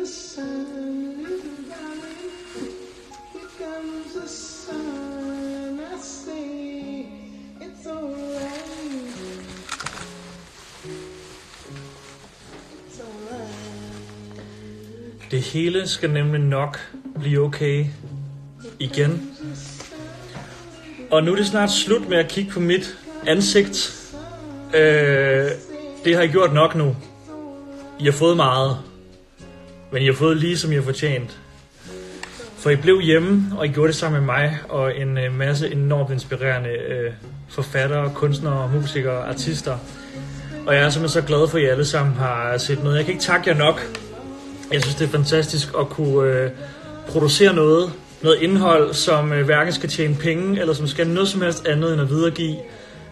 the sun, darling. Here comes the sun. I say it's alright. It's alright. Det hele skal nemlig nok blive okay igen. Og nu er det snart slut med at kigge på mit ansigt. Øh, det har I gjort nok nu. I har fået meget. Men I har fået lige som I har fortjent. For I blev hjemme, og I gjorde det sammen med mig og en øh, masse enormt inspirerende øh, forfattere, kunstnere, musikere, artister. Og jeg er simpelthen så glad for, at I alle sammen har set noget. Jeg kan ikke takke jer nok. Jeg synes, det er fantastisk at kunne øh, producere noget, noget indhold, som øh, hverken skal tjene penge, eller som skal noget som helst andet end at videregive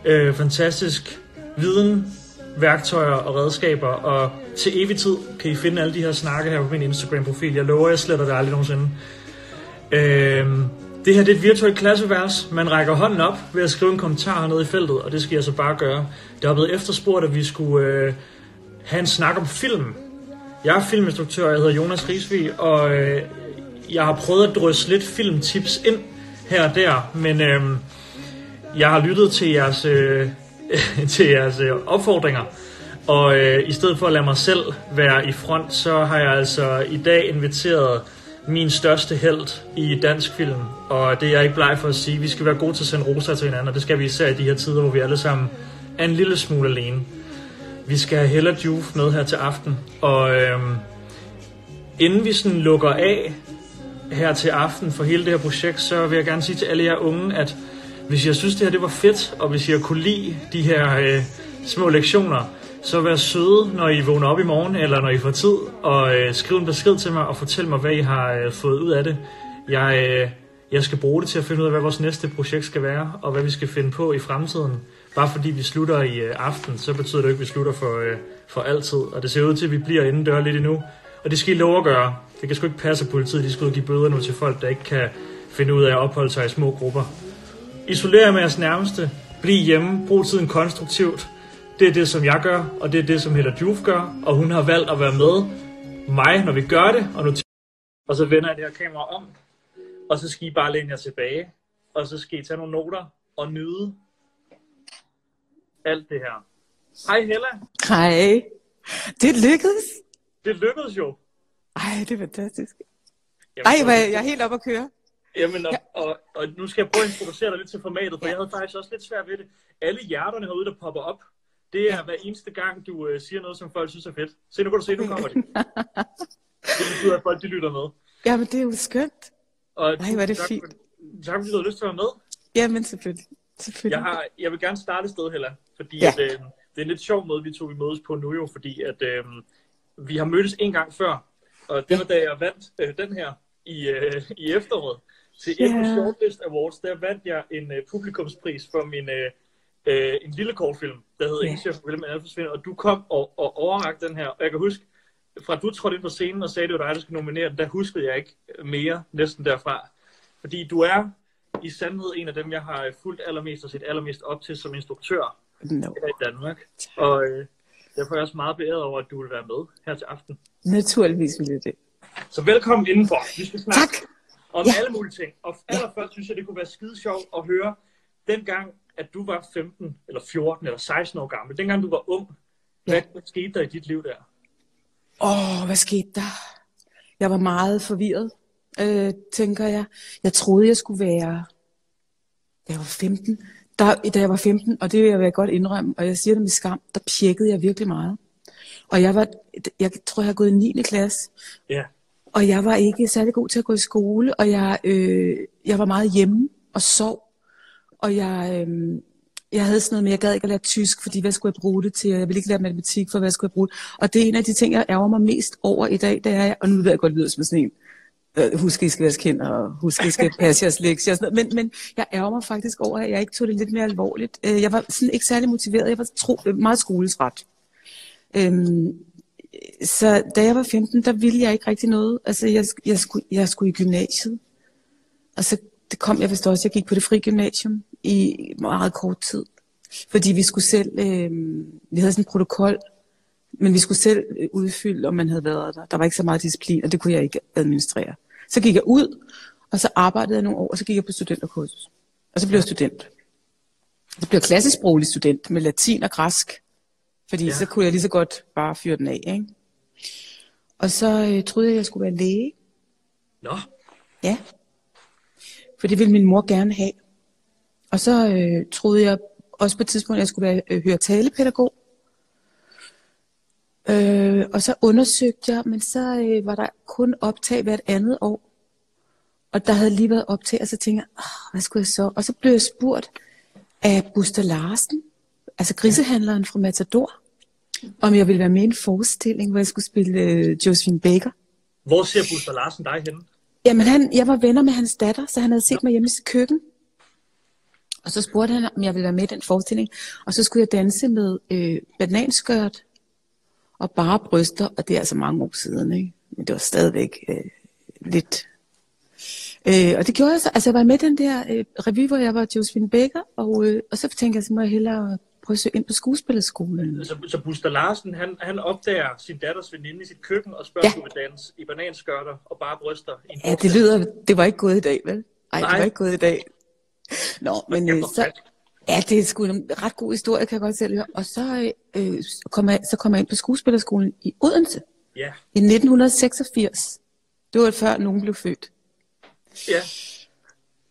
øh, fantastisk viden, værktøjer og redskaber. Og til evig tid kan I finde alle de her snakke her på min Instagram-profil. Jeg lover, jeg sletter det aldrig nogensinde. Øh, det her det er et virtuelt klassevers. Man rækker hånden op ved at skrive en kommentar hernede i feltet, og det skal jeg så bare gøre. Der er blevet efterspurgt, at vi skulle øh, have en snak om film. Jeg er filminstruktør, jeg hedder Jonas Risvig, og øh, jeg har prøvet at drysse lidt filmtips ind her og der, men øh, jeg har lyttet til jeres, øh, til jeres øh, opfordringer, og øh, i stedet for at lade mig selv være i front, så har jeg altså i dag inviteret min største held i dansk film, og det er jeg ikke bleg for at sige. Vi skal være gode til at sende roser til hinanden, og det skal vi især i de her tider, hvor vi alle sammen er en lille smule alene. Vi skal have Hella Juf med her til aften, og øh, inden vi sådan lukker af her til aften for hele det her projekt, så vil jeg gerne sige til alle jer unge, at hvis jeg synes, det her det var fedt, og hvis jeg kunne lide de her øh, små lektioner, så vær søde, når I vågner op i morgen, eller når I får tid, og øh, skriv en besked til mig, og fortæl mig, hvad I har øh, fået ud af det. Jeg, øh, jeg skal bruge det til at finde ud af, hvad vores næste projekt skal være, og hvad vi skal finde på i fremtiden. Bare fordi vi slutter i øh, aften, så betyder det ikke, at vi slutter for, øh, for altid. Og det ser ud til, at vi bliver indendør lidt endnu. Og det skal I love at gøre. Det kan sgu ikke passe, at politiet de skal ud og give bøder nu til folk, der ikke kan finde ud af at opholde sig i små grupper. Isoler jer med jeres nærmeste. Bliv hjemme. Brug tiden konstruktivt. Det er det, som jeg gør, og det er det, som Hedda Juf gør. Og hun har valgt at være med mig, når vi gør det. Og, nu og så vender jeg det her kamera om. Og så skal I bare læne jer tilbage. Og så skal I tage nogle noter og nyde alt det her. Hej Hella. Hej. Det lykkedes. Det lykkedes jo. Ej, det er fantastisk. Jamen, Ej, jeg er helt oppe at køre. Jamen, og, og, og nu skal jeg prøve at introducere dig lidt til formatet, for jeg havde faktisk også lidt svært ved det. Alle hjerterne herude, der popper op, det er hver eneste gang, du øh, siger noget, som folk synes er fedt. Se, nu kan du se, nu kommer de. Det betyder, at folk de lytter med. Jamen, det er jo skønt. Og Ej, hvor er det tak, fint. Tak fordi du har lyst til at være med. Jamen, selvfølgelig. selvfølgelig. Jeg, har, jeg vil gerne starte et sted, Hella, fordi Ja. at, øh, det er en lidt sjov måde, vi to vi mødes på nu jo, fordi at øh, vi har mødtes en gang før, og det var da jeg vandt øh, den her i, øh, i efteråret. Til Ja. Echo Shortlist Awards, der vandt jeg en øh, publikumspris for min øh, øh, en lille kortfilm, der hedder Ja. Ingen Chef William Alfersvind, og du kom og, og overrakte den her, og jeg kan huske, fra at du trådte ind på scenen og sagde, at det var dig, der skulle nominere den, der huskede jeg ikke mere næsten derfra. Fordi du er i sandhed en af dem, jeg har fulgt allermest og set allermest op til som instruktør No. her i Danmark. Og øh, derfor er jeg også meget beæret over, at du vil være med her til aften. Naturligvis vil jeg det. Så velkommen indenfor. Vi skal snakke Tak. Om Ja. alle mulige ting. Og allerførst synes jeg, det kunne være skide sjovt at høre, dengang, at du var 15, eller 14, eller 16 år gammel, dengang du var ung, hvad, Ja. hvad skete der i dit liv der? Åh, hvad skete der? Jeg var meget forvirret, øh, tænker jeg. Jeg troede, jeg skulle være... Da jeg var 15, der, da jeg var 15, og det vil jeg være godt indrømme, og jeg siger det med skam, der pjekkede jeg virkelig meget. Og jeg var, jeg tror, jeg har gået i 9. klasse, Ja og jeg var ikke særlig god til at gå i skole, og jeg, øh, jeg var meget hjemme og sov. Og jeg, øh, jeg havde sådan noget med, jeg gad ikke at lære tysk, fordi hvad skulle jeg bruge det til? Jeg ville ikke lære matematik, for hvad skulle jeg bruge det? Og det er en af de ting, jeg ærger mig mest over i dag, det er, og nu ved jeg godt, det lyder som sådan en, øh, husk, I skal vaske hænder, og husk, I skal passe jeres lektier og sådan noget. Men, men jeg ærger mig faktisk over, at jeg ikke tog det lidt mere alvorligt. Øh, jeg var sådan ikke særlig motiveret. Jeg var tro, meget skolesret. Øhm, så da jeg var 15, der ville jeg ikke rigtig noget. Altså, jeg, jeg, skulle, jeg skulle i gymnasiet. Og så det kom jeg vist også, jeg gik på det fri gymnasium i meget kort tid. Fordi vi skulle selv, øh, vi havde sådan en protokol, Men vi skulle selv øh, udfylde, om man havde været der. Der var ikke så meget disciplin, og det kunne jeg ikke administrere. Så gik jeg ud, og så arbejdede jeg nogle år, og så gik jeg på studenterkursus. Og så blev jeg student. Så blev jeg klassisk sproglig student med latin og græsk. Fordi Ja. så kunne jeg lige så godt bare fyre den af, ikke? Og så øh, troede jeg, at jeg skulle være læge. Nå, Ja. For det ville min mor gerne have. Og så øh, troede jeg også på et tidspunkt, at jeg skulle være øh, høre-talepædagog. Øh, og så undersøgte jeg, men så øh, var der kun optag hvert andet år. Og der havde lige været optag, og så tænkte jeg, "Åh, hvad skulle jeg så? Og så blev jeg spurgt af Buster Larsen, altså grisehandleren fra Matador, om jeg ville være med i en forestilling, hvor jeg skulle spille øh, Josephine Baker. hvor ser Buster Larsen dig henne? Jamen, han, jeg var venner med hans datter, så han havde set mig hjemme i sit køkken. Og så spurgte han, om jeg ville være med i den forestilling. Og så skulle jeg danse med øh, bananskørt og bare bryster, og det er altså mange år siden, ikke? Men det var stadigvæk øh, lidt... Øh, og det gjorde jeg så. Altså, jeg var med i den der øh, revy, hvor jeg var Josephine Baker, og, øh, og så tænkte jeg, så må jeg hellere prøve at søge ind på skuespillerskolen. Så, så Buster Larsen, han, han opdager sin datters veninde i sit køkken og spørger, Ja. om vil danse i bananskørter og bare bryster. Ja, det lyder... Det var ikke gået i dag, vel? Ej, Nej. det var ikke gået i dag. Nå, men øh, så... Ja, det er sgu en ret god historie, kan jeg godt selv høre. Og så, øh, kom jeg, så kom jeg ind på skuespillerskolen i Odense Ja, i 1986. Det var før nogen blev født. ja.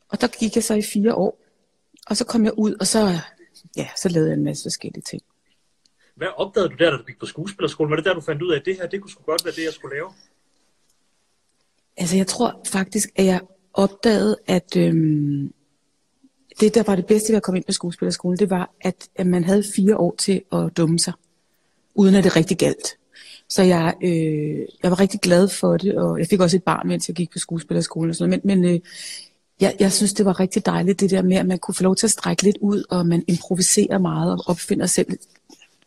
Og der gik jeg så i fire år. Og så kom jeg ud, og så, ja, så lavede jeg en masse forskellige ting. Hvad opdagede du der, da du gik på skuespillerskolen? Var det der, du fandt ud af, at det her, det kunne sgu godt være det, jeg skulle lave? Altså, jeg tror faktisk, at jeg opdagede, at øhm, det, der var det bedste ved at komme ind på skuespillerskolen, det var, at, at man havde fire år til at dumme sig, uden at det rigtig galt. Så jeg, øh, jeg var rigtig glad for det, og jeg fik også et barn, mens jeg gik på skuespillerskolen og sådan noget. Men, men øh, jeg, jeg synes, det var rigtig dejligt, det der med, at man kunne få lov til at strække lidt ud, og man improviserer meget og opfinder selv, jeg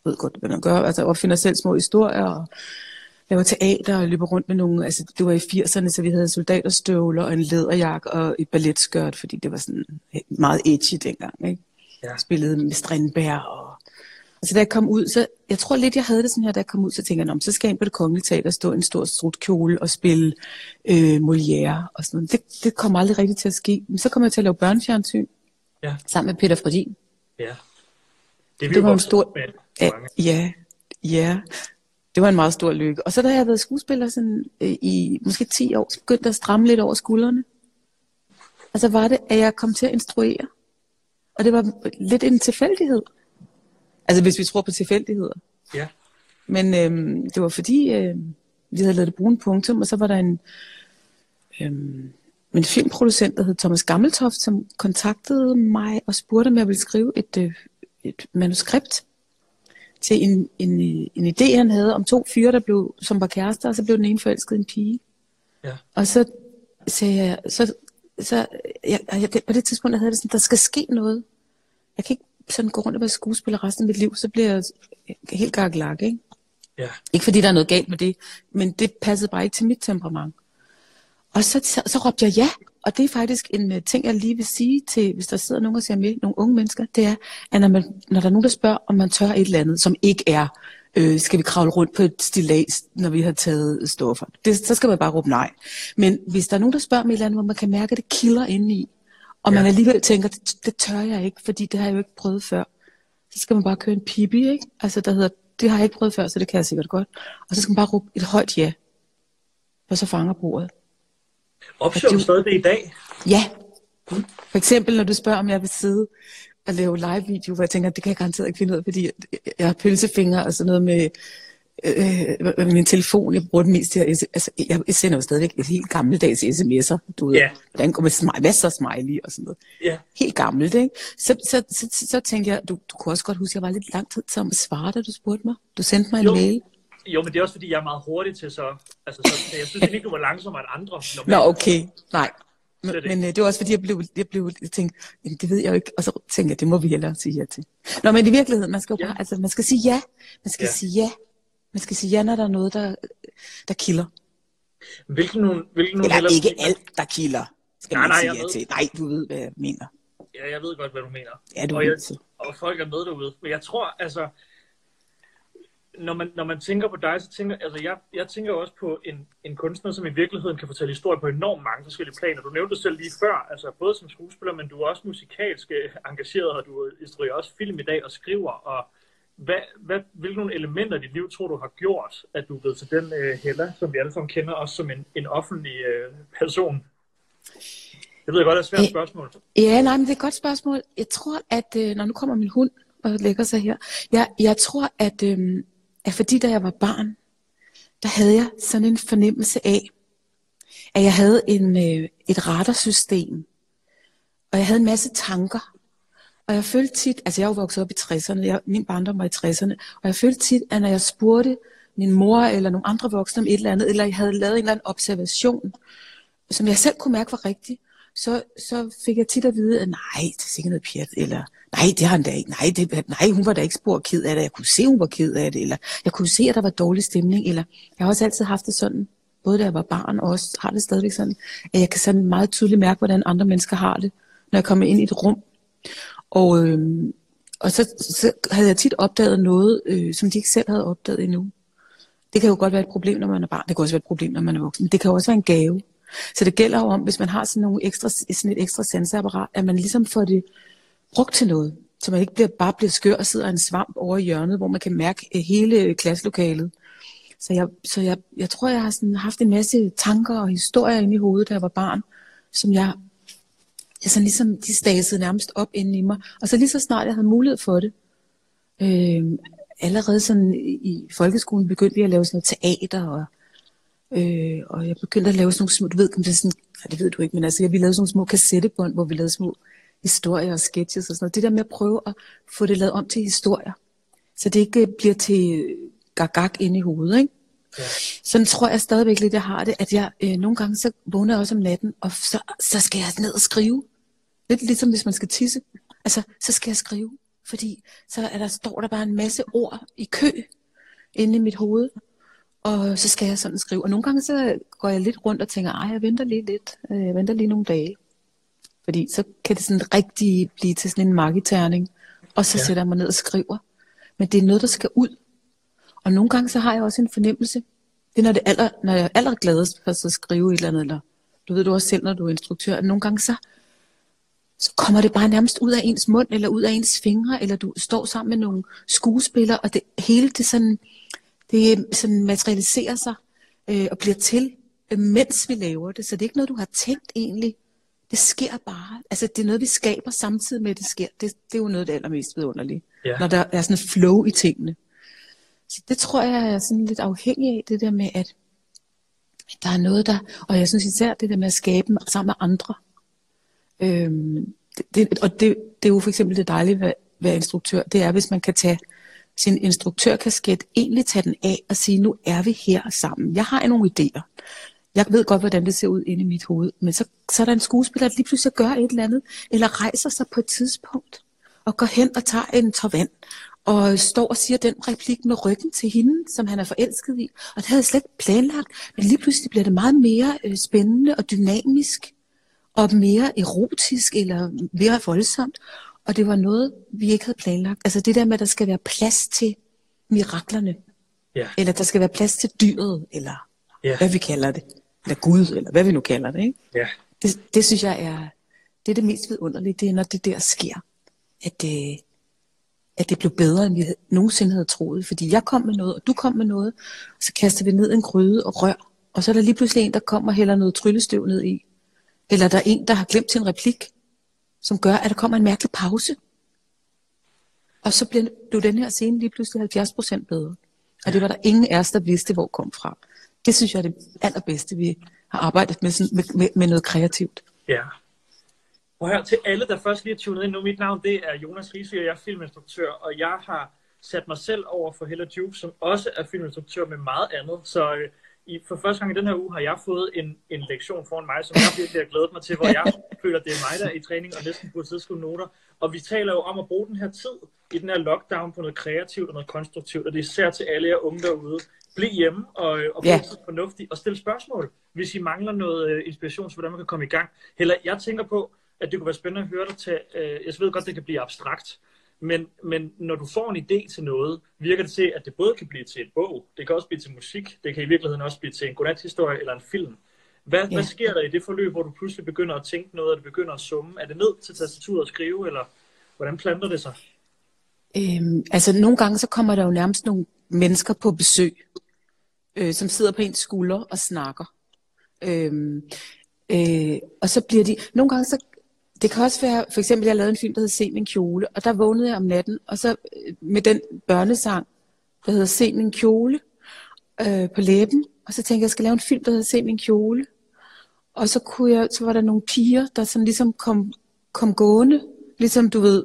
ved godt, hvad man gør, altså opfinder selv små historier, og laver teater og løber rundt med nogle, altså det var i 80'erne, så vi havde soldaterstøvler og en læderjakke og et balletskørt, fordi det var sådan meget edgy dengang, ikke? Ja. Jeg spillede med Strindberg og... Altså da jeg kom ud, så jeg tror lidt, jeg havde det sådan her, da jeg kom ud, så tænkte jeg, "Nå, men så skal jeg ind på det kongelige teater og stå i en stor strutkjole og spille øh, Molière og sådan noget. Det, det kom aldrig rigtigt til at ske. Men så kom jeg til at lave børnefjernsyn Ja, sammen med Peter Fredin. ja. Det, Det var en stor-. Ja, ja, ja. Det var en meget stor lykke. Og så da jeg havde været skuespiller sådan, øh, i måske 10 år, så begyndte jeg at stramme lidt over skuldrene. Og så var det, at jeg kom til at instruere. Og det var lidt en tilfældighed. Altså hvis vi tror på tilfældigheder. Ja, Men øhm, det var fordi, øh, vi havde lavet det brune punktum, og så var der en, øhm, en filmproducent, der hed Thomas Gammeltoft, som kontaktede mig og spurgte, om jeg ville skrive et, øh, et manuskript til en, en, øh, en idé, han havde om to fyre, der blev, som var kærester, og så blev den ene forelsket en pige. ja. Og så sagde jeg, så, så jeg, jeg, på det tidspunkt der havde jeg det sådan, der skal ske noget. Jeg kan ikke sådan gå rundt og være skuespiller resten af mit liv, så bliver jeg helt garglak, ikke? Ja, Ikke fordi der er noget galt med det, men det passede bare ikke til mit temperament. Og så, så, så råbte jeg ja, og det er faktisk en uh, ting, jeg lige vil sige til, hvis der sidder nogen og ser med, nogle unge mennesker, det er, at når, man, når der er nogen, der spørger, om man tør et eller andet, som ikke er, øh, skal vi kravle rundt på et stillads, når vi har taget stoffer, det, så skal man bare råbe nej. Men hvis der er nogen, der spørger om et eller andet, hvor man kan mærke, at det kilder indeni, og man Ja. alligevel tænker, det, det tør jeg ikke, fordi det har jeg jo ikke prøvet før, så skal man bare køre en pipi, ikke? Altså, der hedder, det har jeg ikke prøvet før, så det kan jeg sikkert godt. Og så skal man bare råbe et højt ja. Og så fanger bordet. Opsøger du stadig det i dag? Ja. For eksempel, når du spørger, om jeg vil sidde og lave live-video, hvor jeg tænker, det kan jeg garanteret ikke finde ud af, fordi jeg har pølsefingre og sådan noget med øh, øh, min telefon. Jeg bruger den mest til at... Altså, jeg sender jo stadigvæk helt gammeldags sms'er. Du ved, Ja. hvordan går med smiley, masser af smiley og sådan noget. Ja. Helt gammelt, ikke? Så, så, så, så, så tænkte jeg, du, du kunne også godt huske, at jeg var lidt lang tid til at svare, da du spurgte mig. Du sendte mig en Jo. mail. Jo, men det er også fordi, jeg er meget hurtig til så... Altså, så jeg synes ikke, du var langsommere end andre. Nå, okay. Nej. Men, ikke. men øh, det var også fordi, jeg blev, jeg blev jeg tænkte, jamen, det ved jeg jo ikke. Og så tænkte jeg, det må vi hellere sige ja til. Nå, men i virkeligheden, man skal jo Ja. bare, altså, man skal sige ja. Man skal Ja. sige ja. Man skal sige ja, når der er noget, der, der kilder. Hvilken nogle, hvilken nogle Eller ellers- ikke alt, der kilder. Skal Nej, man nej, sige ja ved. til. Nej, du ved, hvad jeg mener. Ja, jeg ved godt, hvad du mener. Ja, du og, jeg, og folk er med derude. Men jeg tror, altså... når man, når man tænker på dig, så tænker altså jeg, jeg tænker også på en, en kunstner, som i virkeligheden kan fortælle historier på enormt mange forskellige planer. Du nævnte det selv lige før, altså både som skuespiller, men du er også musikalsk øh, engageret, og du instruerer også film i dag og skriver. Og hvad, hvad, hvilke nogle elementer i dit liv tror du har gjort, at du er blevet til den uh, Hella, som vi alle sammen kender, også som en, en offentlig uh, person? Det ved jeg godt er et svært spørgsmål. Ja, nej, men det er et godt spørgsmål. Jeg tror, at øh, når nu kommer min hund og lægger sig her, jeg, jeg tror, at, øh, at fordi da jeg var barn, der havde jeg sådan en fornemmelse af, at jeg havde en, øh, et radarsystem, og jeg havde en masse tanker. Og jeg følte tit, altså jeg er jo vokset op i 60'erne, jeg, min barndom var i 60'erne, og jeg følte tit, at når jeg spurgte min mor eller nogle andre voksne om et eller andet, eller jeg havde lavet en eller anden observation, som jeg selv kunne mærke var rigtig, så, så fik jeg tit at vide, at nej, det er sikkert noget pjat, eller nej, det har han da ikke, nej, det, nej, hun var da ikke spor ked af det, jeg kunne se, hun var ked af det, eller jeg kunne se, at der var dårlig stemning, eller jeg har også altid haft det sådan, både da jeg var barn, og også har det stadigvæk sådan, at jeg kan sådan meget tydeligt mærke, hvordan andre mennesker har det, når jeg kommer ind i et rum. Og, øh, og så, så havde jeg tit opdaget noget, øh, som de ikke selv havde opdaget endnu. Det kan jo godt være et problem, når man er barn. Det kan også være et problem, når man er voksen. Det kan også være en gave. Så det gælder jo om, hvis man har sådan, nogle ekstra, sådan et ekstra sanseapparat, at man ligesom får det brugt til noget. Så man ikke bliver, bare bliver skør og sidder en svamp over i hjørnet, hvor man kan mærke øh, hele øh, klasselokalet. Så jeg, så jeg, jeg tror, jeg har sådan haft en masse tanker og historier inde i hovedet, da jeg var barn, som jeg, jeg sådan ligesom, de stasede nærmest op inde i mig. Og så lige så snart jeg havde mulighed for det, øh, allerede sådan i folkeskolen begyndte vi at lave sådan noget teater og Øh, og jeg begyndte at lave sådan nogle små, du ved, det, er sådan, nej, det ved du ikke, men altså, vi lavede sådan nogle små kassettebånd, hvor vi lavede små historier og sketches og sådan noget. Det der med at prøve at få det lavet om til historier, så det ikke bliver til gagag inde i hovedet, ikke? Ja. Sådan tror jeg stadigvæk lidt, jeg har det, at jeg øh, nogle gange så vågner jeg også om natten, og så, så skal jeg ned og skrive. Lidt ligesom hvis man skal tisse. Altså, så skal jeg skrive, fordi så er der, står der bare en masse ord i kø inde i mit hoved, og så skal jeg sådan skrive. Og nogle gange så går jeg lidt rundt og tænker, ej, jeg venter lige lidt. Øh, jeg venter lige nogle dage. Fordi så kan det sådan rigtig blive til sådan en magiterning. Og så ja. sætter jeg mig ned og skriver. Men det er noget, der skal ud. Og nogle gange så har jeg også en fornemmelse. Det er når, det aller, når jeg er aller gladest for at skrive et eller andet. Eller, du ved du også selv, når du er instruktør. At nogle gange så, så kommer det bare nærmest ud af ens mund, eller ud af ens fingre, eller du står sammen med nogle skuespillere, og det hele det sådan, det sådan materialiserer sig øh, og bliver til, øh, mens vi laver det. Så det er ikke noget, du har tænkt egentlig. Det sker bare. Altså, det er noget, vi skaber samtidig med, at det sker. Det, det er jo noget det allermest vidunderlige. Ja. Når der er sådan flow i tingene. Så det tror jeg er sådan lidt afhængig af, det der med, at der er noget, der... Og jeg synes især det der med at skabe sammen med andre. Øhm, det, det, og det, det er jo for eksempel det dejlige ved at være instruktør. Det er, hvis man kan tage sin instruktørkasket egentlig tage den af og sige, nu er vi her sammen. Jeg har nogle idéer. Jeg ved godt, hvordan det ser ud inde i mit hoved. Men så, så er der en skuespiller, der lige pludselig gør et eller andet, eller rejser sig på et tidspunkt, og går hen og tager en tår vand, og står og siger den replik med ryggen til hende, som han er forelsket i. Og det havde jeg slet ikke planlagt, men lige pludselig bliver det meget mere øh, spændende og dynamisk, og mere erotisk, eller mere voldsomt. Og det var noget, vi ikke havde planlagt. Altså det der med, at der skal være plads til miraklerne. Ja. Eller der skal være plads til dyret, eller ja. hvad vi kalder det. Eller Gud, eller hvad vi nu kalder det. Ikke? Ja. Det, det synes jeg er det, er det mest vidunderlige. Det er, når det der sker. At det, at det blev bedre, end vi nogensinde havde troet. Fordi jeg kom med noget, og du kom med noget. Og så kaster vi ned en gryde og rør. Og så er der lige pludselig en, der kommer og hælder noget tryllestøv ned i. Eller der er en, der har glemt sin replik som gør, at der kommer en mærkelig pause. Og så bliver du den her scene lige pludselig 70% bedre. Og det var der ingen af os, der vidste, hvor kom fra. Det synes jeg er det allerbedste, vi har arbejdet med, sådan, med, med, med noget kreativt. Ja. Og her til alle, der først lige er tunet ind nu, mit navn det er Jonas Riesvig, og jeg er filminstruktør, og jeg har sat mig selv over for Hella Juve, som også er filminstruktør med meget andet. Så øh, i, for første gang i den her uge har jeg fået en, en lektion foran mig, som jeg virkelig har glædet mig til, hvor jeg føler, at det er mig, der er i træning og næsten burde sidde noter. Og vi taler jo om at bruge den her tid i den her lockdown på noget kreativt og noget konstruktivt, og det er især til alle jer unge derude. Bliv hjemme og, og få yeah. fornuftigt og stille spørgsmål, hvis I mangler noget uh, inspiration til, hvordan man kan komme i gang. Heller, jeg tænker på, at det kunne være spændende at høre dig til, uh, jeg ved godt, det kan blive abstrakt, Men, men når du får en idé til noget, virker det til, at det både kan blive til et bog, det kan også blive til musik, det kan i virkeligheden også blive til en godnat-historie eller en film. Hvad, ja. hvad sker der i det forløb, hvor du pludselig begynder at tænke noget, og det begynder at summe? Er det ned til tastaturet at skrive, eller hvordan planter det sig? Øhm, altså nogle gange så kommer der jo nærmest nogle mennesker på besøg, øh, som sidder på ens skulder og snakker. Øhm, øh, og så bliver de, nogle gange så, det kan også være, for eksempel jeg lavede en film, der hedder Se min kjole, og der vågnede jeg om natten, og så øh, med den børnesang, der hedder Se min kjole, øh, på læben, og så tænkte jeg, jeg skal lave en film, der hedder Se min kjole. Og så, kunne jeg, så var der nogle piger, der sådan ligesom kom, kom gående, ligesom du ved,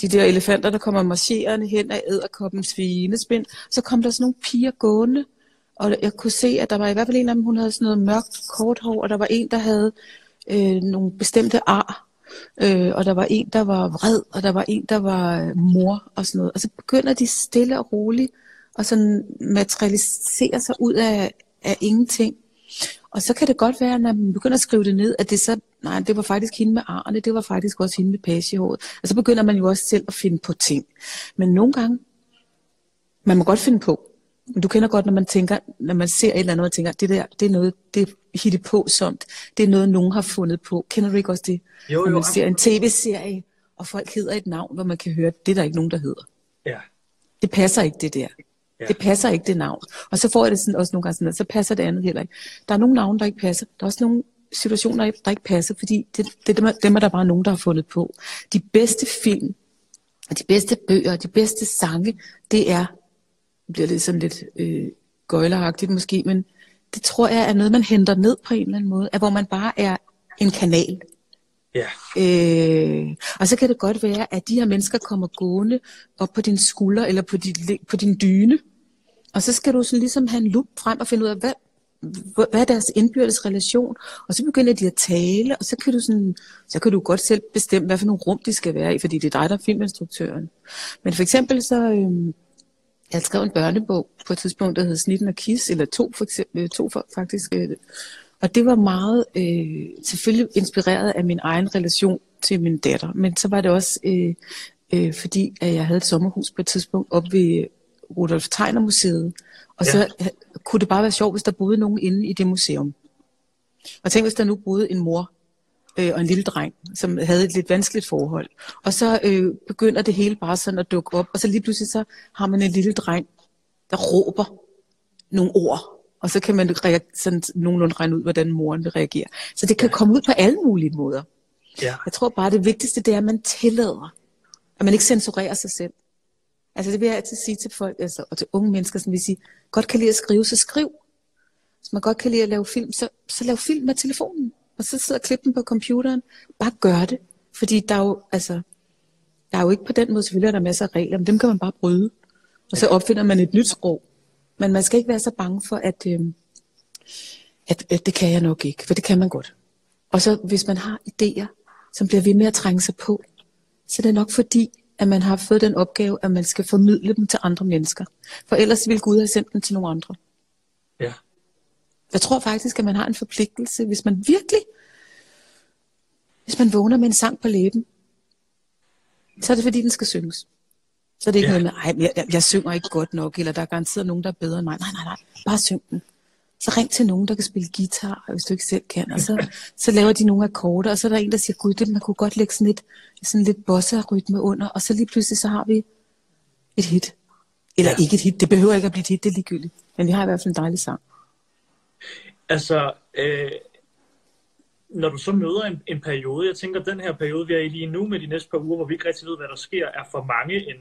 de der elefanter, der kommer marcherende hen af æderkoppens svinespind. Så kom der sådan nogle piger gående, og jeg kunne se, at der var i hvert fald en af dem, hun havde sådan noget mørkt, kort hår, og der var en, der havde øh, nogle bestemte ar. Øh, og der var en, der var vred, og der var en, der var øh, mor og sådan noget. Og så begynder de stille og roligt og sådan materialisere sig ud af, af ingenting. Og så kan det godt være, når man begynder at skrive det ned, at det så, nej, det var faktisk hende med arne, det var faktisk også hende med pagehåret. Og så begynder man jo også selv at finde på ting. Men nogle gange, man må godt finde på. Du kender godt, når man tænker, når man ser et eller andet, og tænker, det der, det er noget, det er på somt. Det er noget, nogen har fundet på. Kender du ikke også det? Jo, når jo, man ser en tv-serie, og folk hedder et navn, hvor man kan høre, det er der ikke nogen, der hedder. Ja. Det passer ikke, det der. Ja. Det passer ikke, det navn. Og så får jeg det sådan, også nogle gange sådan, at så passer det andet heller ikke. Der er nogle navne, der ikke passer. Der er også nogle situationer, der ikke passer, fordi det, det, dem, er, dem er der bare nogen, der har fundet på. De bedste film, de bedste bøger, de bedste sange, det er, det bliver lidt sådan lidt øh, gøjleragtigt måske, men det tror jeg er noget, man henter ned på en eller anden måde, at hvor man bare er en kanal. Ja. Øh, og så kan det godt være, at de her mennesker kommer gående op på din skulder eller på din, på din dyne. Og så skal du sådan ligesom have en lup frem og finde ud af, hvad, hvad er deres indbyrdes relation? Og så begynder de at tale, og så kan du, sådan, så kan du godt selv bestemme, hvad for nogle rum de skal være i, fordi det er dig, der er filminstruktøren. Men for eksempel så, øh, jeg skrev en børnebog på et tidspunkt, der hed Snitten og Kiss, eller to, for eksempel, to for, faktisk, øh, og det var meget øh, selvfølgelig inspireret af min egen relation til min datter, men så var det også øh, øh, fordi, at jeg havde et sommerhus på et tidspunkt op ved Rudolf Tegner Museet, og så ja. kunne det bare være sjovt, hvis der boede nogen inde i det museum. Og tænk, hvis der nu boede en mor øh, og en lille dreng, som havde et lidt vanskeligt forhold. Og så øh, begynder det hele bare sådan at dukke op, og så lige pludselig så har man en lille dreng, der råber nogle ord og så kan man sådan nogenlunde regne ud, hvordan moren vil reagere. Så det kan ja. komme ud på alle mulige måder. Ja. Jeg tror bare, det vigtigste det er, at man tillader, at man ikke censurerer sig selv. Altså det vil jeg altid sige til folk, altså, og til unge mennesker, som vil sige, godt kan lide at skrive, så skriv. Hvis man godt kan lide at lave film, så, så lav film med telefonen. Og så sidder og klip den på computeren. Bare gør det. Fordi der er jo, altså, der er jo ikke på den måde, selvfølgelig er der masser af regler, men dem kan man bare bryde. Og så opfinder man et nyt sprog. Men man skal ikke være så bange for, at, øh, at, at det kan jeg nok ikke, for det kan man godt. Og så hvis man har idéer, som bliver ved med at trænge sig på, så er det nok fordi, at man har fået den opgave, at man skal formidle dem til andre mennesker. For ellers vil Gud have sendt dem til nogle andre. Jeg tror faktisk, at man har en forpligtelse, hvis man virkelig, hvis man vågner med en sang på læben, så er det fordi, den skal synges. Så er det ikke ja. noget med, ej, jeg, jeg, jeg synger ikke godt nok, eller der er garanteret nogen, der er bedre end mig. Nej, nej, nej, bare syng den. Så ring til nogen, der kan spille guitar, hvis du ikke selv kan. Og så, så laver de nogle akkorder, og så er der en, der siger, gud, det, man kunne godt lægge sådan lidt, sådan lidt bossa-rytme under, og så lige pludselig, så har vi et hit. Eller ja. ikke et hit, det behøver ikke at blive et hit, det er ligegyldigt. Men vi har i hvert fald en dejlig sang. Altså, øh, når du så møder en, en periode, jeg tænker, den her periode, vi er i lige nu med de næste par uger, hvor vi ikke rigtig ved, hvad der sker, er for mange en,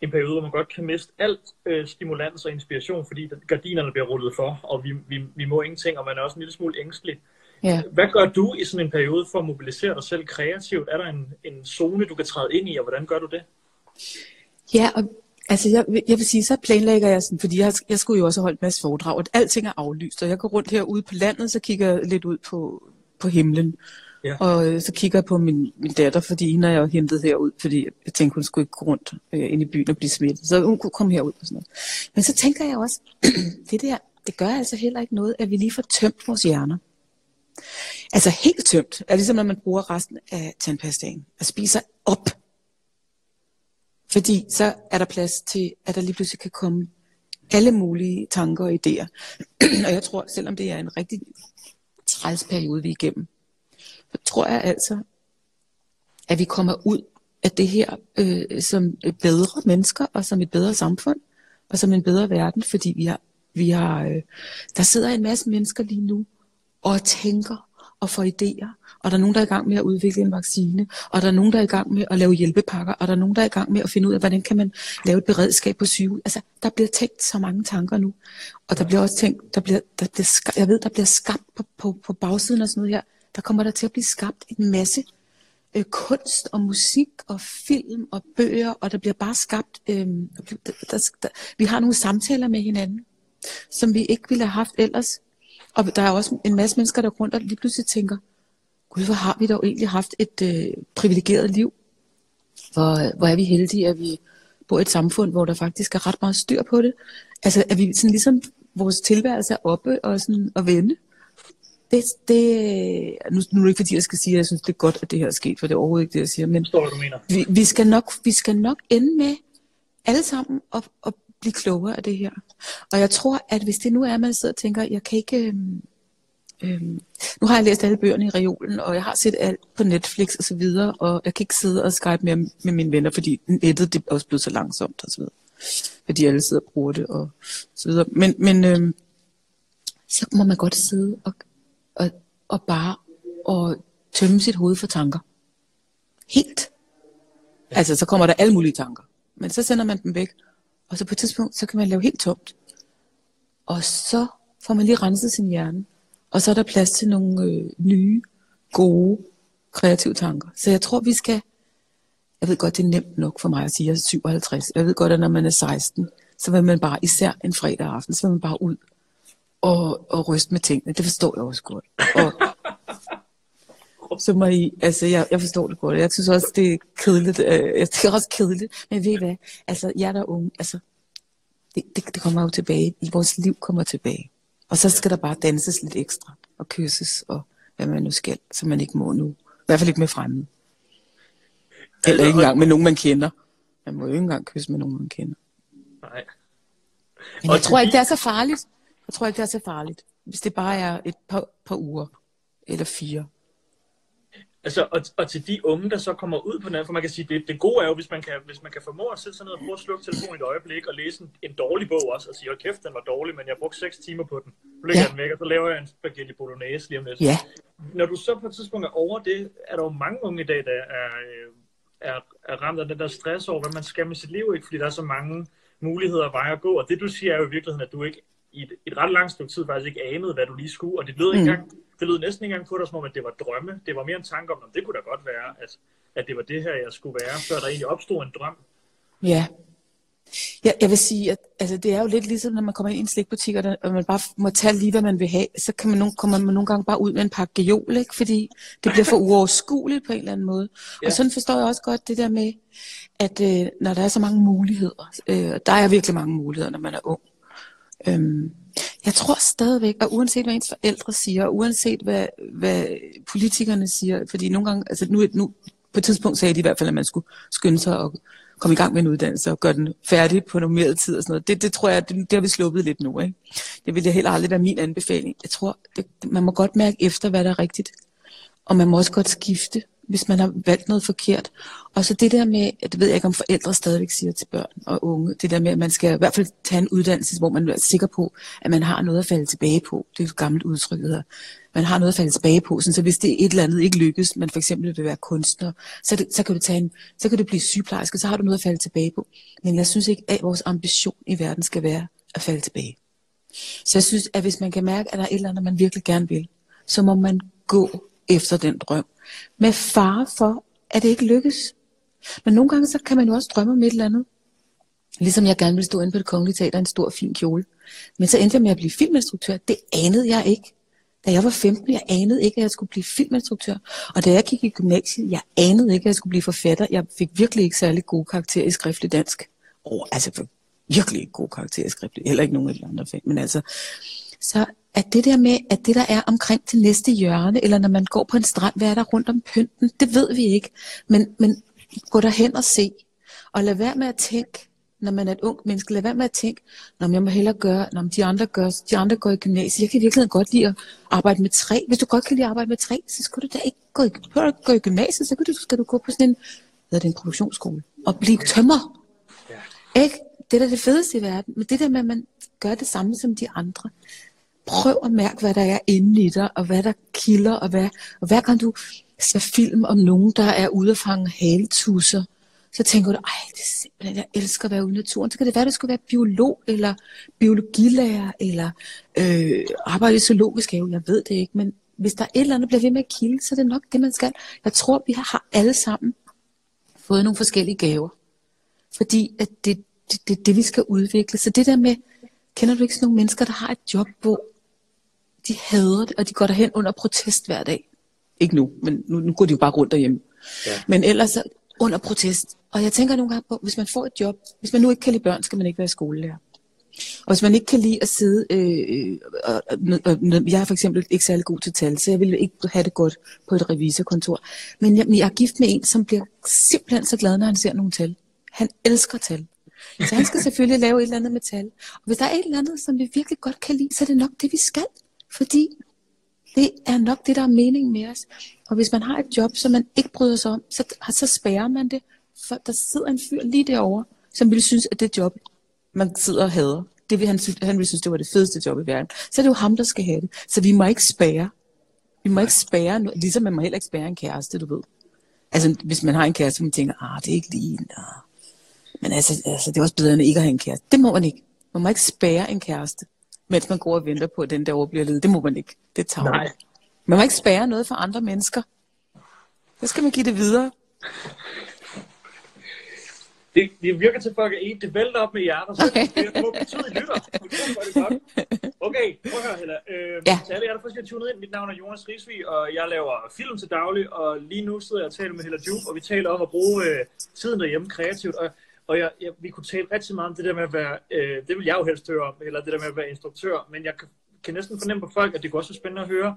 en periode, hvor man godt kan miste alt øh, stimulans og inspiration, fordi gardinerne bliver rullet for, og vi, vi, vi må ingenting, og man er også en lille smule ængstelig. Ja. Hvad gør du i sådan en periode for at mobilisere dig selv kreativt? Er der en, en zone, du kan træde ind i, og hvordan gør du det? Ja, og altså jeg, jeg vil sige, så planlægger jeg sådan, fordi jeg, jeg skulle jo også have holdt en masse foredrag, og alting er aflyst, og jeg går rundt herude på landet, så kigger jeg lidt ud på, på himlen. Ja. Og øh, så kigger jeg på min, min datter, fordi hende har jeg hentet herud, fordi jeg tænkte, hun skulle ikke gå rundt øh, ind i byen og blive smittet. Så hun kunne komme herud og sådan noget. Men så tænker jeg også, det der, det gør altså heller ikke noget, at vi lige får tømt vores hjerner. Altså helt tømt. Er ligesom når man bruger resten af tandpastaen og spiser op. Fordi så er der plads til, at der lige pludselig kan komme alle mulige tanker og idéer. og jeg tror, selvom det er en rigtig træls periode, vi er igennem, så tror jeg altså, at vi kommer ud af det her øh, som bedre mennesker og som et bedre samfund og som en bedre verden, fordi vi har, vi har øh, der sidder en masse mennesker lige nu og tænker og får idéer, og der er nogen, der er i gang med at udvikle en vaccine, og der er nogen, der er i gang med at lave hjælpepakker, og der er nogen, der er i gang med at finde ud af, hvordan kan man lave et beredskab på sygehus. Altså, der bliver tænkt så mange tanker nu, og der bliver også tænkt, der bliver, der bliver skabt, jeg ved, der bliver skabt på, på, på bagsiden og sådan noget her, der kommer der til at blive skabt en masse øh, kunst og musik og film og bøger, og der bliver bare skabt, øh, der, der, der, vi har nogle samtaler med hinanden, som vi ikke ville have haft ellers. Og der er også en masse mennesker, der rundt og lige pludselig tænker, gud, hvor har vi dog egentlig haft et øh, privilegeret liv. Hvor, hvor er vi heldige, at vi bor i et samfund, hvor der faktisk er ret meget styr på det. Altså, at vi sådan ligesom, vores tilværelse er oppe og, sådan, og vende det, det, nu, nu er det ikke fordi, jeg skal sige, at jeg synes, det er godt, at det her er sket, for det er overhovedet ikke det, jeg siger. Men Står, du mener. Vi, vi, skal nok, vi skal nok ende med alle sammen at, at blive klogere af det her. Og jeg tror, at hvis det nu er, at man sidder og tænker, jeg kan ikke... Øhm, øhm, nu har jeg læst alle bøgerne i reolen, og jeg har set alt på Netflix og så videre, og jeg kan ikke sidde og skype med, med mine venner, fordi nettet det er også blevet så langsomt og så videre. Fordi alle sidder og bruger det og så videre. Men, men øhm, så må man godt sidde og, og, og bare og tømme sit hoved for tanker. Helt. Altså, så kommer der alle mulige tanker. Men så sender man dem væk. Og så på et tidspunkt, så kan man lave helt tomt. Og så får man lige renset sin hjerne. Og så er der plads til nogle øh, nye, gode, kreative tanker. Så jeg tror, vi skal... Jeg ved godt, det er nemt nok for mig at sige, at jeg er 57. Jeg ved godt, at når man er 16, så vil man bare, især en fredag aften, så vil man bare ud og, og ryste med tingene. Det forstår jeg også godt. Og, så må I, altså jeg, jeg forstår det godt. Jeg synes også, det er kedeligt. Øh, jeg synes også kedeligt. Men ved I hvad? Altså, jeg der er unge, altså, det, det, det kommer jo tilbage. Vores liv kommer tilbage. Og så skal der bare danses lidt ekstra. Og kysses, og hvad man nu skal, som man ikke må nu. I hvert fald ikke med fremmede. Eller ikke engang med nogen, man kender. Man må jo ikke engang kysse med nogen, man kender. Nej. Men jeg tror ikke, det er så farligt. Jeg tror ikke, det er så farligt, hvis det bare er et par, par uger eller fire. Altså, og, og til de unge, der så kommer ud på den for man kan sige, det, det gode er jo, hvis man kan, hvis man kan formå at sætte sig ned og prøve at slukke telefonen et øjeblik og læse en, en dårlig bog også, og sige, hold kæft, den var dårlig, men jeg brugte 6 timer på den. Nu lægger ja. den væk, og så laver jeg en spaghetti bolognese lige om lidt. Ja. Når du så på et tidspunkt er over det, er der jo mange unge i dag, der er, øh, er, er ramt af den der stress over, hvad man skal med sit liv, ikke? fordi der er så mange muligheder og veje at gå, og det du siger er jo i virkeligheden, at du ikke i et, et ret langt stykke tid faktisk ikke anede, hvad du lige skulle, og det lød, mm. engang, det lød næsten ikke engang på dig, som om, at det var drømme. Det var mere en tanke om, at det kunne da godt være, at, at det var det her, jeg skulle være, før der egentlig opstod en drøm. Ja. Jeg, jeg vil sige, at altså, det er jo lidt ligesom, når man kommer ind i en slikbutik, og, der, og man bare må tage lige, hvad man vil have, så kan man nogle, kommer man nogle gange bare ud med en pakke gejol, ikke? fordi det bliver for uoverskueligt på en eller anden måde. Ja. Og sådan forstår jeg også godt det der med, at øh, når der er så mange muligheder, øh, der er virkelig mange muligheder, når man er ung, Øhm, jeg tror stadigvæk, og uanset hvad ens forældre siger, og uanset hvad, hvad politikerne siger, fordi nogle gange, altså nu, nu på et tidspunkt sagde de i hvert fald, at man skulle skynde sig og komme i gang med en uddannelse og gøre den færdig på normeret tid og sådan noget. Det, det tror jeg, det, det har vi sluppet lidt nu. Ikke? Det vil heller aldrig være min anbefaling. Jeg tror, det, man må godt mærke efter, hvad der er rigtigt. Og man må også godt skifte hvis man har valgt noget forkert. Og så det der med, det ved jeg ikke om forældre stadigvæk siger til børn og unge, det der med, at man skal i hvert fald tage en uddannelse, hvor man er sikker på, at man har noget at falde tilbage på. Det er et gammelt udtryk, der hedder. Man har noget at falde tilbage på, så hvis det et eller andet ikke lykkes, man for eksempel vil være kunstner, så, det, så, kan du tage en, så kan du blive sygeplejerske, så har du noget at falde tilbage på. Men jeg synes ikke, at vores ambition i verden skal være at falde tilbage. Så jeg synes, at hvis man kan mærke, at der er et eller andet, man virkelig gerne vil, så må man gå efter den drøm. Med fare for, at det ikke lykkes. Men nogle gange så kan man jo også drømme om et eller andet. Ligesom jeg gerne ville stå inde på det kongelige teater en stor fin kjole. Men så endte jeg med at blive filminstruktør. Det anede jeg ikke. Da jeg var 15, jeg anede ikke, at jeg skulle blive filminstruktør. Og da jeg gik i gymnasiet, jeg anede ikke, at jeg skulle blive forfatter. Jeg fik virkelig ikke særlig gode karakterer i skriftlig dansk. Oh, altså virkelig ikke gode karakterer i skriftlig. Heller ikke nogen af de andre fag. Men altså, så at det der med, at det der er omkring til næste hjørne, eller når man går på en strand, hvad er der rundt om pynten, det ved vi ikke. Men, men gå derhen og se. Og lad være med at tænke, når man er et ung menneske, lad være med at tænke, når jeg må hellere gøre, når de andre gør, de andre går i gymnasiet. Jeg kan virkelig godt lide at arbejde med træ. Hvis du godt kan lide at arbejde med træ, så skal du da ikke gå i, gå i gymnasiet, så kan du, skal du gå på sådan en, hvad er det, en produktionsskole, og blive tømmer. Ikke? Det er da det fedeste i verden. Men det der med, at man gør det samme som de andre. Prøv at mærke, hvad der er inde i dig, og hvad der kilder, og, hvad, og hver gang du ser film om nogen, der er ude at fange haletusser, så tænker du, ej, det er simpelthen, jeg elsker at være ude i naturen. Så kan det være, at du skal være biolog, eller biologilærer, eller øh, arbejde i zoologisk have. Jeg ved det ikke, men hvis der er et eller andet, der bliver ved med at kilde, så er det nok det, man skal. Jeg tror, vi har alle sammen fået nogle forskellige gaver. Fordi at det det, det, det, vi skal udvikle. Så det der med, kender du ikke sådan nogle mennesker, der har et job, hvor de hader det, og de går derhen under protest hver dag? Ikke nu, men nu, nu går de jo bare rundt derhjemme. Ja. Men ellers under protest. Og jeg tænker nogle gange på, hvis man får et job, hvis man nu ikke kan lide børn, skal man ikke være skolelærer. Og hvis man ikke kan lide at sidde, øh, og, og, og, jeg er for eksempel ikke særlig god til tal, så jeg ville ikke have det godt på et revisorkontor. Men jeg, jeg er gift med en, som bliver simpelthen så glad, når han ser nogle tal. Han elsker tal. Så han skal selvfølgelig lave et eller andet med tal. Og hvis der er et eller andet, som vi virkelig godt kan lide, så er det nok det, vi skal. Fordi det er nok det, der er mening med os. Og hvis man har et job, som man ikke bryder sig om, så, så spærer man det. For der sidder en fyr lige derovre, som ville synes, at det job, man sidder og hader, det vil han, han ville synes, det var det fedeste job i verden. Så er det jo ham, der skal have det. Så vi må ikke spære. Vi må ikke spære, noget, ligesom man må heller ikke spære en kæreste, du ved. Altså, hvis man har en kæreste, man tænker, ah, det er ikke lige, nå. Ah. Men altså, altså, det er også bedre, end ikke at have en kæreste. Det må man ikke. Man må ikke spære en kæreste, mens man går og venter på, at den der bliver ledet. Det må man ikke. Det tager Nej. Man må ikke spære noget for andre mennesker. Så skal man give det videre. Det, det virker til folk, at det vælter op med hjertet, så det er på betydeligt lytter. Okay, prøv at høre, Hella. Øh, ja. Til alle jer, der først er tunet ind, mit navn er Jonas Risvig, og jeg laver film til daglig, og lige nu sidder jeg og taler med Hella Juke, og vi taler om at bruge øh, tiden derhjemme kreativt. Og og jeg, jeg, vi kunne tale rigtig meget om det der med at være, øh, det vil jeg jo helst høre om, eller det der med at være instruktør, men jeg kan, kan næsten fornemme på folk, at det kunne også være spændende at høre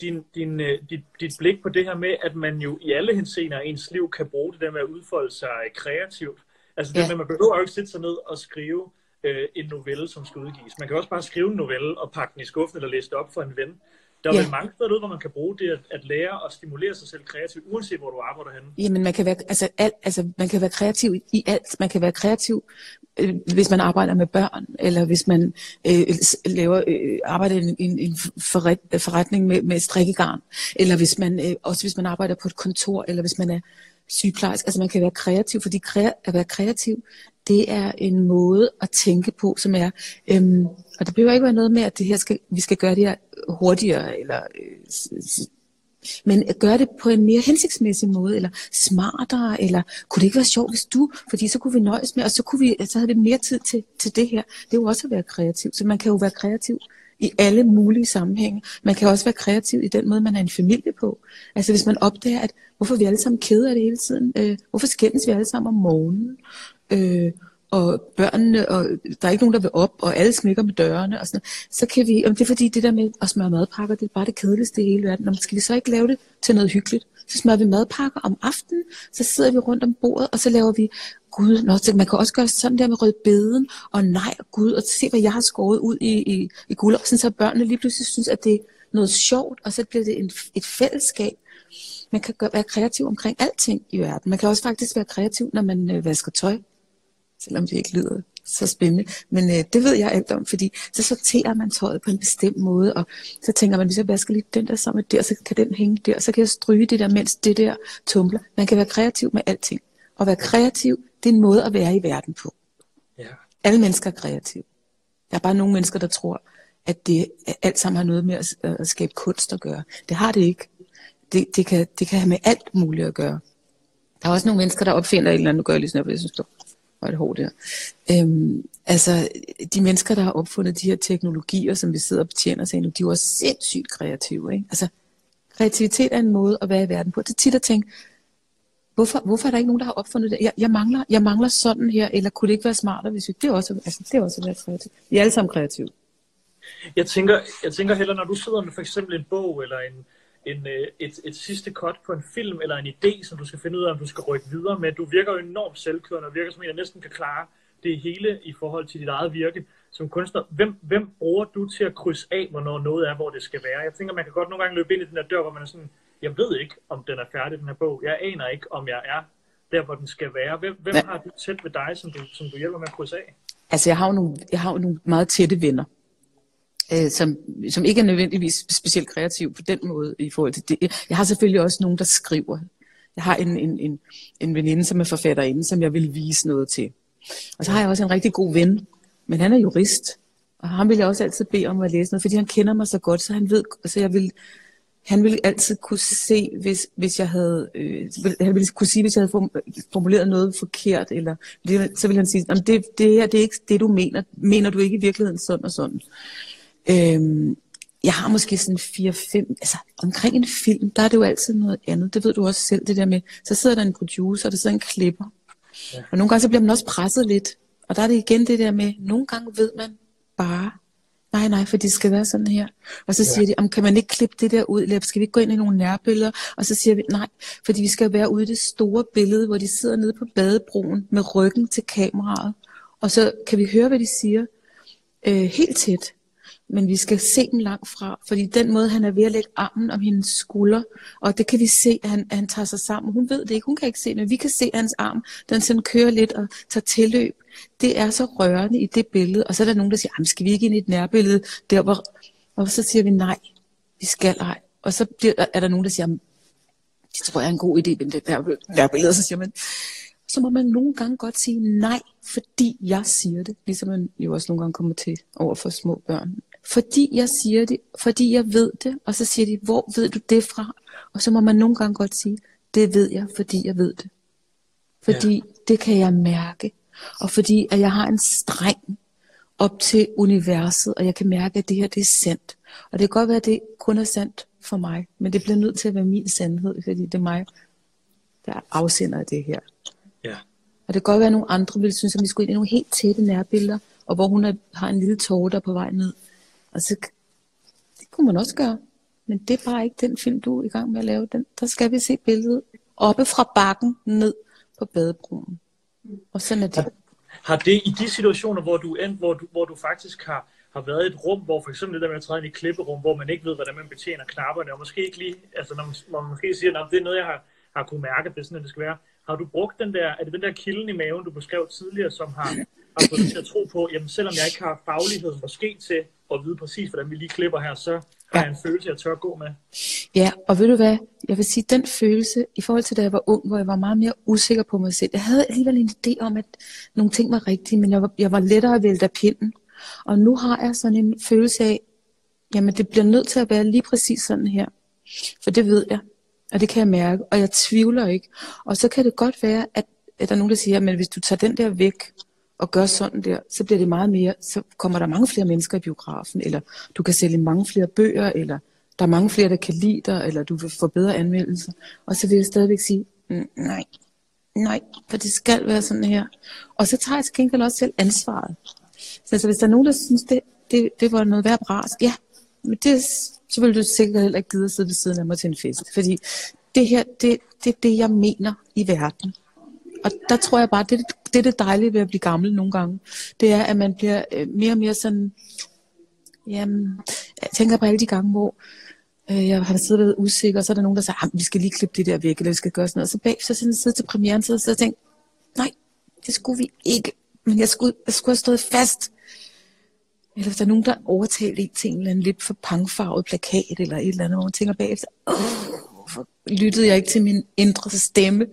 din, din, øh, dit, dit blik på det her med, at man jo i alle henseender i ens liv kan bruge det der med at udfolde sig kreativt. Altså det ja. med, at man behøver jo ikke sætte sig ned og skrive øh, en novelle, som skal udgives. Man kan også bare skrive en novelle og pakke den i skuffen eller læse det op for en ven. Der er ja. vel mange steder hvor man kan bruge det at, at lære og stimulere sig selv kreativt, uanset hvor du arbejder henne. Jamen, man kan være, altså, alt, altså, man kan være kreativ i alt. Man kan være kreativ, øh, hvis man arbejder med børn, eller hvis man øh, laver øh, arbejder i en, en, en forret, forretning med, med strikkegarn, eller hvis man, øh, også hvis man arbejder på et kontor, eller hvis man er sygeplejerske. Altså man kan være kreativ, fordi kre- at være kreativ, det er en måde at tænke på, som er, øhm, og det behøver ikke være noget med, at det her skal, vi skal gøre det her hurtigere, eller, øh, men at gøre det på en mere hensigtsmæssig måde, eller smartere, eller kunne det ikke være sjovt, hvis du, fordi så kunne vi nøjes med, og så, kunne vi, så havde vi mere tid til, til det her. Det er jo også at være kreativ, så man kan jo være kreativ i alle mulige sammenhænge. Man kan også være kreativ i den måde, man er en familie på. Altså hvis man opdager, at hvorfor vi alle sammen keder det hele tiden, øh, hvorfor skændes vi alle sammen om morgenen, øh, og børnene, og der er ikke nogen, der vil op, og alle smækker med dørene, og sådan så kan vi, om det er fordi det der med at smøre madpakker, det er bare det kedeligste i hele verden, om skal vi så ikke lave det til noget hyggeligt? Så smører vi madpakker om aftenen, så sidder vi rundt om bordet, og så laver vi, gud, nå, så man kan også gøre sådan der med rød beden, og nej, og gud, og se hvad jeg har skåret ud i, i, i guld, og sådan så børnene lige pludselig synes, at det er noget sjovt, og så bliver det en, et fællesskab. Man kan gøre, være kreativ omkring alting i verden. Man kan også faktisk være kreativ, når man øh, vasker tøj selvom det ikke lyder så spændende. Men øh, det ved jeg alt om, fordi så sorterer man tøjet på en bestemt måde, og så tænker man, hvis jeg vasker lige den der sammen der, så kan den hænge der, så kan jeg stryge det der, mens det der tumler. Man kan være kreativ med alting. Og være kreativ, det er en måde at være i verden på. Ja. Alle mennesker er kreative. Der er bare nogle mennesker, der tror, at det alt sammen har noget med at, at skabe kunst at gøre. Det har det ikke. Det, det, kan, det kan have med alt muligt at gøre. Der er også nogle mennesker, der opfinder et eller andet, nu gør jeg lige sådan, jeg synes, og et hår der. Øhm, altså, de mennesker, der har opfundet de her teknologier, som vi sidder og betjener sig nu, de er jo også sindssygt kreative. Ikke? Altså, kreativitet er en måde at være i verden på. Det er tit at tænke, hvorfor, hvorfor er der ikke nogen, der har opfundet det? Jeg, jeg, mangler, jeg mangler sådan her, eller kunne det ikke være smartere, hvis vi... Det er også, altså, det er også at være kreativ. Vi er alle sammen kreative. Jeg tænker, jeg tænker heller, når du sidder med for eksempel en bog, eller en, en, øh, et, et sidste cut på en film eller en idé, som du skal finde ud af, om du skal rykke videre med. Du virker jo enormt selvkørende og virker som en, der næsten kan klare det hele i forhold til dit eget virke som kunstner. Hvem, hvem bruger du til at krydse af, hvornår noget er, hvor det skal være? Jeg tænker, man kan godt nogle gange løbe ind i den der dør, hvor man er sådan, jeg ved ikke, om den er færdig, den her bog. Jeg aner ikke, om jeg er der, hvor den skal være. Hvem, hvem har du tæt ved dig, som du, som du hjælper med at krydse af? Altså, jeg har jo nogle, jeg har jo nogle meget tætte venner, øh, som, som ikke er nødvendigvis specielt kreativ på den måde i forhold til det. Jeg har selvfølgelig også nogen, der skriver. Jeg har en, en, en, en veninde, som er forfatterinde, som jeg vil vise noget til. Og så har jeg også en rigtig god ven, men han er jurist. Og ham vil jeg også altid bede om at læse noget, fordi han kender mig så godt, så han ved, så jeg vil, han ville altid kunne se, hvis, hvis jeg havde, øh, han ville kunne sige, hvis jeg havde formuleret noget forkert, eller så ville han sige, det, det her, det er ikke det, du mener. Mener du ikke i virkeligheden sådan og sådan? Øhm, jeg har måske sådan 4-5, altså omkring en film, der er det jo altid noget andet. Det ved du også selv, det der med, så sidder der en producer, og der sidder en klipper. Ja. Og nogle gange så bliver man også presset lidt. Og der er det igen det der med, nogle gange ved man bare, nej, nej, for det skal være sådan her. Og så siger de, "Jamen, kan man ikke klippe det der ud, eller skal vi ikke gå ind i nogle nærbilleder? Og så siger vi, nej, fordi vi skal være ude i det store billede, hvor de sidder nede på badebroen med ryggen til kameraet. Og så kan vi høre, hvad de siger øh, helt tæt. Men vi skal se dem langt fra, fordi den måde, han er ved at lægge armen om hendes skulder, og det kan vi se, at han, at han tager sig sammen. Hun ved det ikke, hun kan ikke se det, men vi kan se hans arm, den sådan kører lidt og tager tilløb. Det er så rørende i det billede, og så er der nogen, der siger, "Jamen, skal vi ikke ind i et nærbillede, der hvor... Og så siger vi, nej, vi skal ej. Og så bliver, er der nogen, der siger, "Jamen, det tror jeg er en god idé, men det der, nærbillede, og så siger man, så må man nogle gange godt sige nej, fordi jeg siger det. Ligesom man jo også nogle gange kommer til over for små børn. Fordi jeg siger det, fordi jeg ved det, og så siger de, hvor ved du det fra? Og så må man nogle gange godt sige, det ved jeg, fordi jeg ved det. Fordi ja. det kan jeg mærke. Og fordi at jeg har en streng op til universet, og jeg kan mærke, at det her det er sandt. Og det kan godt være, at det kun er sandt for mig, men det bliver nødt til at være min sandhed, fordi det er mig, der afsender af det her. Ja. Og det kan godt være, at nogle andre ville synes, at vi skulle ind i nogle helt tætte nærbilleder, og hvor hun er, har en lille tåre, der er på vej ned. Og så, det kunne man også gøre. Men det er bare ikke den film, du er i gang med at lave. Den, der skal vi se billedet oppe fra bakken ned på badebroen. Og sådan er det. Har det i de situationer, hvor du, end, hvor du, hvor du faktisk har, har været i et rum, hvor for eksempel det der med at træde ind i klipperum, hvor man ikke ved, hvordan man betjener knapperne, og måske ikke lige, altså når man, når man måske siger, at det er noget, jeg har, har kunne mærke, at det er sådan, at det skal være. Har du brugt den der, er det den der kilden i maven, du beskrev tidligere, som har, har fået til at tro på, jamen selvom jeg ikke har faglighed måske til at vide præcis, hvordan vi lige klipper her, så har jeg en følelse, jeg tør gå med. Ja, og ved du hvad? Jeg vil sige, den følelse, i forhold til da jeg var ung, hvor jeg var meget mere usikker på mig selv. Jeg havde alligevel en idé om, at nogle ting var rigtige, men jeg var, jeg var lettere at vælte af pinden. Og nu har jeg sådan en følelse af, jamen det bliver nødt til at være lige præcis sådan her. For det ved jeg, og det kan jeg mærke, og jeg tvivler ikke. Og så kan det godt være, at, at der er nogen, der siger, men hvis du tager den der væk, og gør sådan der, så bliver det meget mere, så kommer der mange flere mennesker i biografen, eller du kan sælge mange flere bøger, eller der er mange flere, der kan lide dig, eller du vil få bedre anmeldelser. Og så vil jeg stadigvæk sige, mm, nej, nej, for det skal være sådan her. Og så tager jeg til gengæld også selv ansvaret. Så altså, hvis der er nogen, der synes, det, det, det var noget værd bras, ja, men det, så vil du sikkert heller ikke gide at sidde ved siden af mig til en fest. Fordi det her, det, det er det, jeg mener i verden. Og der tror jeg bare, det, det er det dejlige ved at blive gammel nogle gange. Det er, at man bliver øh, mere og mere sådan... Jamen, jeg tænker på alle de gange, hvor øh, jeg har siddet og været usikker, og så er der nogen, der siger, ah, at vi skal lige klippe det der væk, eller vi skal gøre sådan noget. Og så bag, så sådan sidder til premieren, så, så tænkte nej, det skulle vi ikke. Men jeg skulle, jeg skulle have stået fast. Eller hvis der er nogen, der overtalte en til en eller anden lidt for pangfarvet plakat, eller et eller andet, hvor man tænker bagefter, åh, hvorfor lyttede jeg ikke til min indre stemme?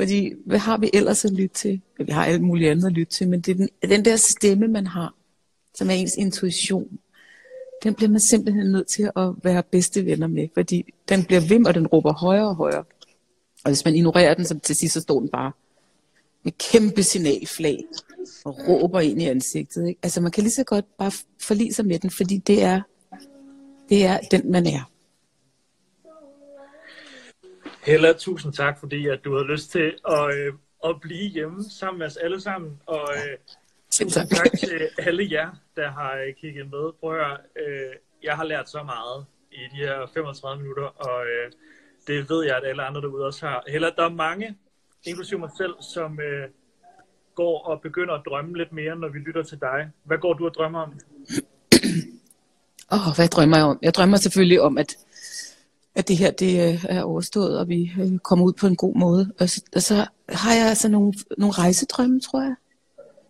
Fordi hvad har vi ellers at lytte til? Vi har alt muligt andet at lytte til, men det er den, den der stemme, man har, som er ens intuition, den bliver man simpelthen nødt til at være bedste venner med, fordi den bliver vim, og den råber højere og højere. Og hvis man ignorerer den, så til sidst så står den bare med kæmpe signalflag og råber ind i ansigtet. Ikke? Altså man kan lige så godt bare forlige sig med den, fordi det er, det er den, man er. Hella, tusind tak, fordi at du havde lyst til at, øh, at blive hjemme sammen med os alle sammen. Og øh, Selv tusind tak til alle jer, der har øh, kigget med. Prøv at høre, øh, jeg har lært så meget i de her 35 minutter, og øh, det ved jeg, at alle andre derude også har. Heller, der er mange, inklusive mig selv, som øh, går og begynder at drømme lidt mere, når vi lytter til dig. Hvad går du og drømmer om? Åh, oh, hvad drømmer jeg om? Jeg drømmer selvfølgelig om, at, at det her det øh, er overstået, og vi øh, kommer ud på en god måde. Og så, og så har jeg altså nogle, nogle rejsedrømme, tror jeg.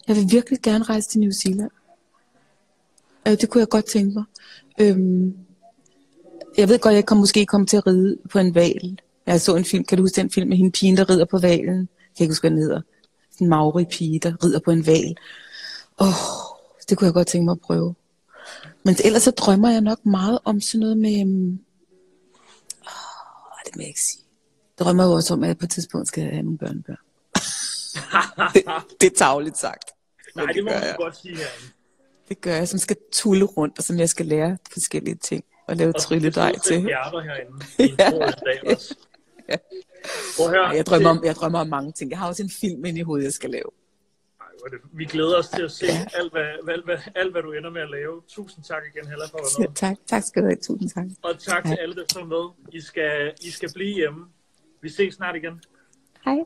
Jeg vil virkelig gerne rejse til New Zealand. Øh, det kunne jeg godt tænke mig. Øhm, jeg ved godt, jeg kan måske komme til at ride på en val. Jeg så en film, kan du huske den film med hende pigen, der rider på valen? Jeg kan ikke huske, hvad den hedder. En maori pige, der rider på en val. Åh, oh, det kunne jeg godt tænke mig at prøve. Men ellers så drømmer jeg nok meget om sådan noget med... Øhm, det må jeg ikke sige. Drømmer jo også om, at jeg på et tidspunkt skal have nogle børnebørn. det, det er tavligt sagt. Nej, det, det må man jeg. godt sige herinde. Det gør jeg, som skal tulle rundt, og som jeg skal lære forskellige ting. Og lave Og trylledej til. hjerter herinde. Ja. Prøv at høre. Ej, Jeg drømmer, om, jeg drømmer om mange ting. Jeg har også en film inde i hovedet, jeg skal lave. Det- Vi glæder os til at se alt, hvad, alt, hvad, alt, hvad du ender med at lave. Tusind tak igen, Hella, for at være med. tak, tak skal du have. Tusind tak. Og tak til Ja. alle, der så med. I skal, I skal blive hjemme. Vi ses snart igen. Hej.